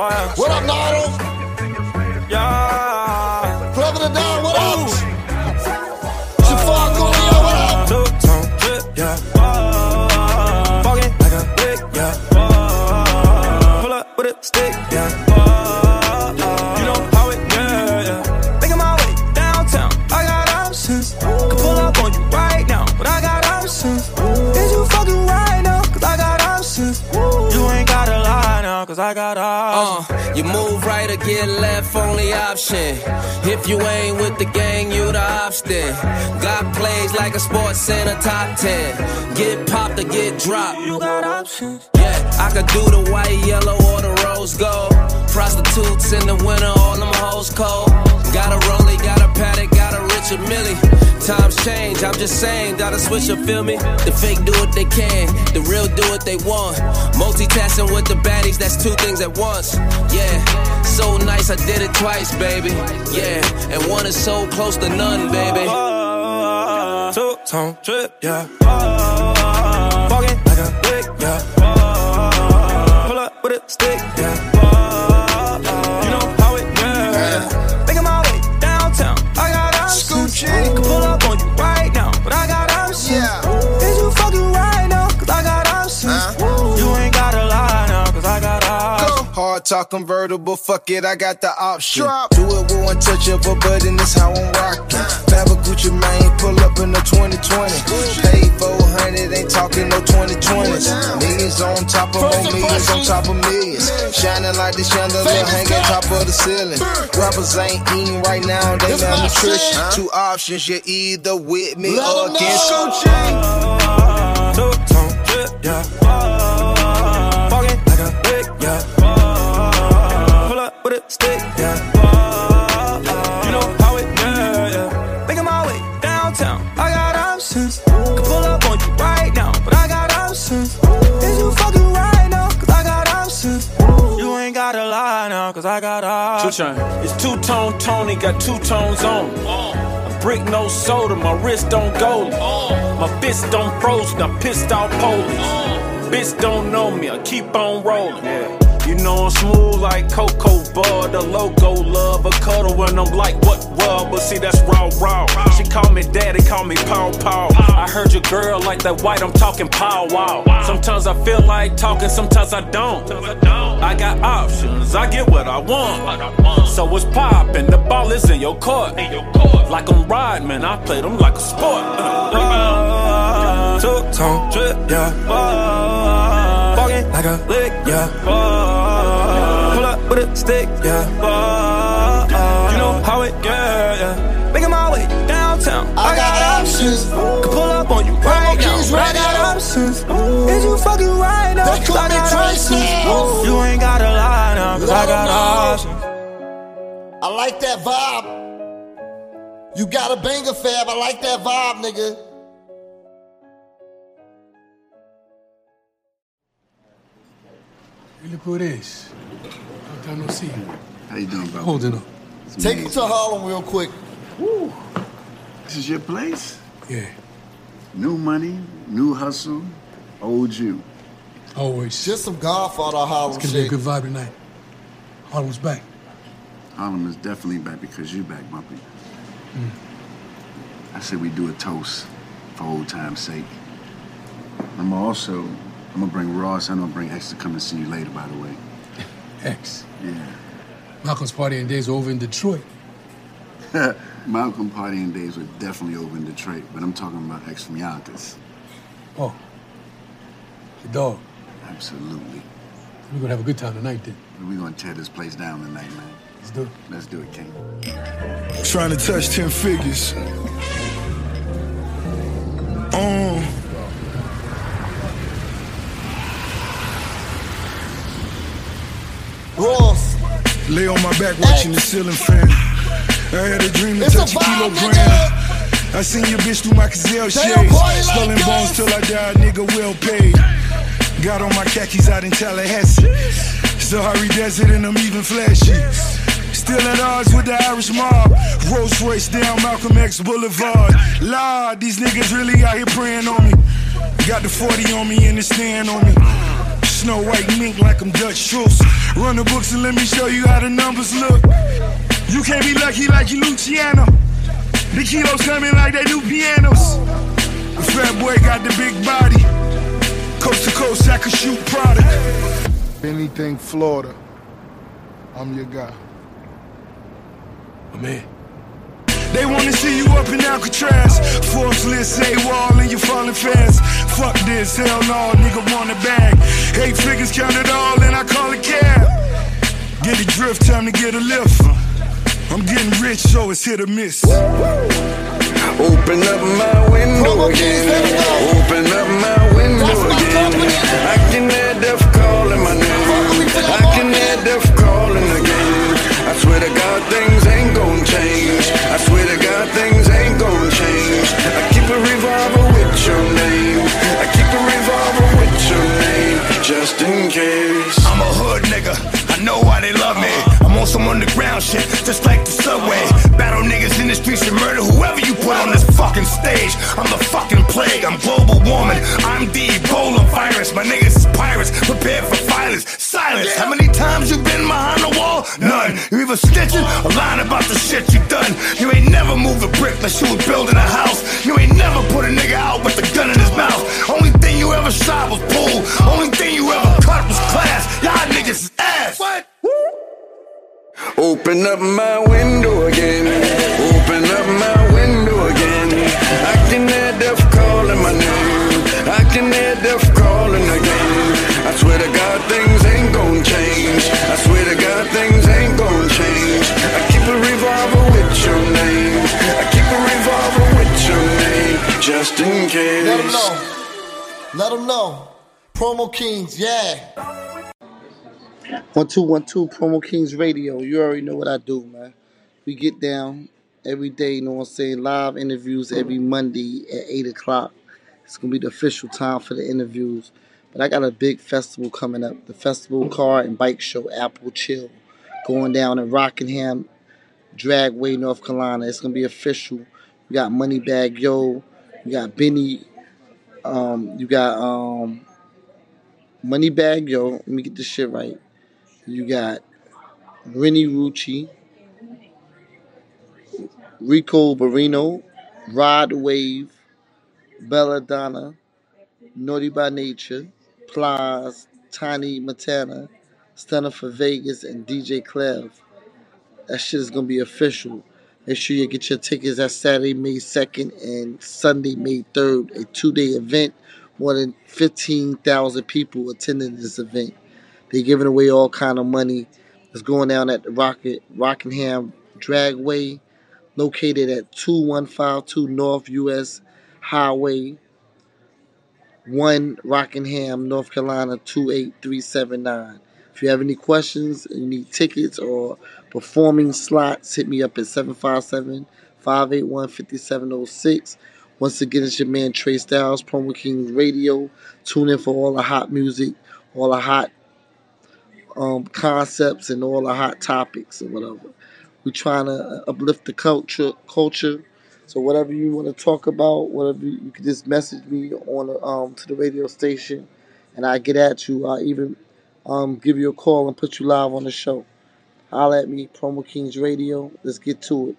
What up, Nidal? Left, only option. If you ain't with the gang, you the option. Got plays like a sports center top 10. Get popped or get dropped. You got options. Yeah, I could do the white, yellow, or the rose gold. Prostitutes in the winter, all them hoes cold. Got a rollie, got a Patek, got a Richard Mille. Times change, I'm just saying, gotta switch up, feel me? The fake do what they can, the real do what they want. Multitasking with the baddies, that's two things at once. Yeah, so nice, I did it twice, baby. Yeah, and one is so close to none, baby. Oh, two tone trip, yeah. Walking like a lick, yeah. Pull up with a stick, yeah. Talk convertible, fuck it, I got the option. Drop. Do it with one touch of a button, that's how I'm rocking. Fabba Gucci Mane, pull up in the 2020. Pay 400, ain't talking no 2020s. Millions on top of more millions on top of millions. Shining like the chandelier, hanging top of the ceiling. Rappers ain't eating right now, they malnutrition. Two options, you're either with me or against me. Two tone trip, yeah. With a stick, yeah. Oh, you know how it, yeah, yeah. Making my way downtown, I got options. Could pull up on you right now, but I got options. Is you fucking right now? Cause I got options. You ain't gotta lie now, cause I got Two options. chain. It's two tone Tony, got two tones on. A brick no soda, my wrist don't gold. My fist don't frozen, I pissed off police. Bitch don't know me, I keep on rolling. Yeah. You know I'm smooth like Cocoa Bud, the logo love a cuddle when I'm like what what, but see that's raw raw. She call me daddy, call me pow pow. I heard your girl like that white, I'm talking pow wow. Sometimes I feel like talking, sometimes I don't. I got options, I get what I want. So it's poppin', the ball is in your court. Like I'm riding, man, I play them like a sport. Two tone trip, yeah. Walking like a lick, yeah. Pull up with a stick, yeah. You know how it, yeah, yeah. Making my way downtown, I got options. Could pull up on you right now, I got options. Is you fucking right now? They Cause call I me got options. Songz. You ain't gotta lie now, cause I got options. I like that vibe. You got a banger fab, I like that vibe, nigga. Hey, look who it is. Long time no see. How you doing, bro? Holding up. Take it to Harlem real quick. This is your place? Yeah, New money, new hustle, old you. always. Just some Godfather Harlem It's gonna be a good vibe tonight. Harlem's back. Harlem is definitely back because you're back, Bumpy. Mm. I said we do a toast for old time's sake. I'm also, I'm gonna bring Ross and I'm gonna bring X to come and see you later, by the way. X. Yeah. Malcolm's partying days are over in Detroit. Malcolm partying days were definitely over in Detroit, but I'm talking about X from Yonkers. Oh. The dog. Absolutely. We're gonna have a good time tonight then. We're gonna tear this place down tonight, man. Let's do it. Let's do it, King. Trying to touch 10 figures. Lay on my back watching the ceiling fan. I had a dream to It's touch a, vibe, kilogram. nigga. I seen your bitch through my Cazal shades. don't like bones till I die, nigga well paid. Got on my khakis out in Tallahassee. Sahari Desert and I'm even flashy. Still at odds with the Irish mob. Rolls Royce down Malcolm X Boulevard. Lord, these niggas really out here praying on me. Got the 40 on me and the stand on me. Snow white mink like I'm Dutch Schultz. Run the books and let me show you how the numbers look. You can't be lucky like you Luciano. The kilos coming like they new pianos. The fat boy got the big body. Coast to coast, I can shoot product. Anything Florida, I'm your guy. My man. They wanna see you up in Alcatraz. Forbes list say wall and you falling fast. Fuck this, hell no, nigga want a bag. Eight figures count it all and I call it cab. Get a drift, time to get a lift. I'm getting rich, so it's hit or miss. Open up my window again. Open up my window again. I can hear death on some underground shit, just like the subway. Battle niggas in the streets and murder whoever you put on this fucking stage. I'm the fucking plague. I'm global warming. I'm the Ebola virus. My niggas is pirates, prepared for violence. Silence. How many times you been behind the wall? None. You either snitching or lying about the shit you done. You ain't never moved a brick like you was building a house. You ain't never put a nigga out with a gun in his mouth. Only thing you ever shot was pool. Only thing you ever cut was class. Y'all niggas? Open up my window again. Open up my window again. I can hear death calling my name. I can hear death calling again. I swear to God, things ain't gon' change. I swear to God, things ain't gon' change. I keep a revolver with your name. I keep a revolver with your name, just in case. Let them know. Let them know. Promo Kings, yeah. One two one two Promo Kings Radio. You already know what I do, man. We get down every day, you know what I'm saying? Live interviews every Monday at eight o'clock. It's gonna be the official time for the interviews. But I got a big festival coming up. The festival car and bike show, Apple Chill, going down in Rockingham, Dragway, North Carolina. It's gonna be official. You got Moneybagg Yo, you got Benny, um, you got um Moneybagg Yo. Let me get this shit right. You got Rennie Rucci, Rico Barino, Rod Wave, Belladonna, Naughty by Nature, Plies, Tiny Montana, Stunner for Vegas, and DJ Clev. That shit is gonna be official. Make sure you get your tickets. That's Saturday, May 2nd and Sunday, May 3rd. A two day event. More than 15,000 people attending this event. They're giving away all kind of money. It's going down at the Rocket Rockingham Dragway, located at 2152 North US Highway 1 Rockingham, North Carolina 28379. If you have any questions, you need tickets or performing slots, hit me up at 757 581 5706. Once again, it's your man Trey Styles, Promo Kings Radio. Tune in for all the hot music, all the hot um, concepts, and all the hot topics and whatever. We're trying to uplift the culture. Culture. So whatever you want to talk about, whatever you, you can just message me on um, to the radio station, and I get at you. I even um, give you a call and put you live on the show. Holla at me, Promo Kings Radio. Let's get to it.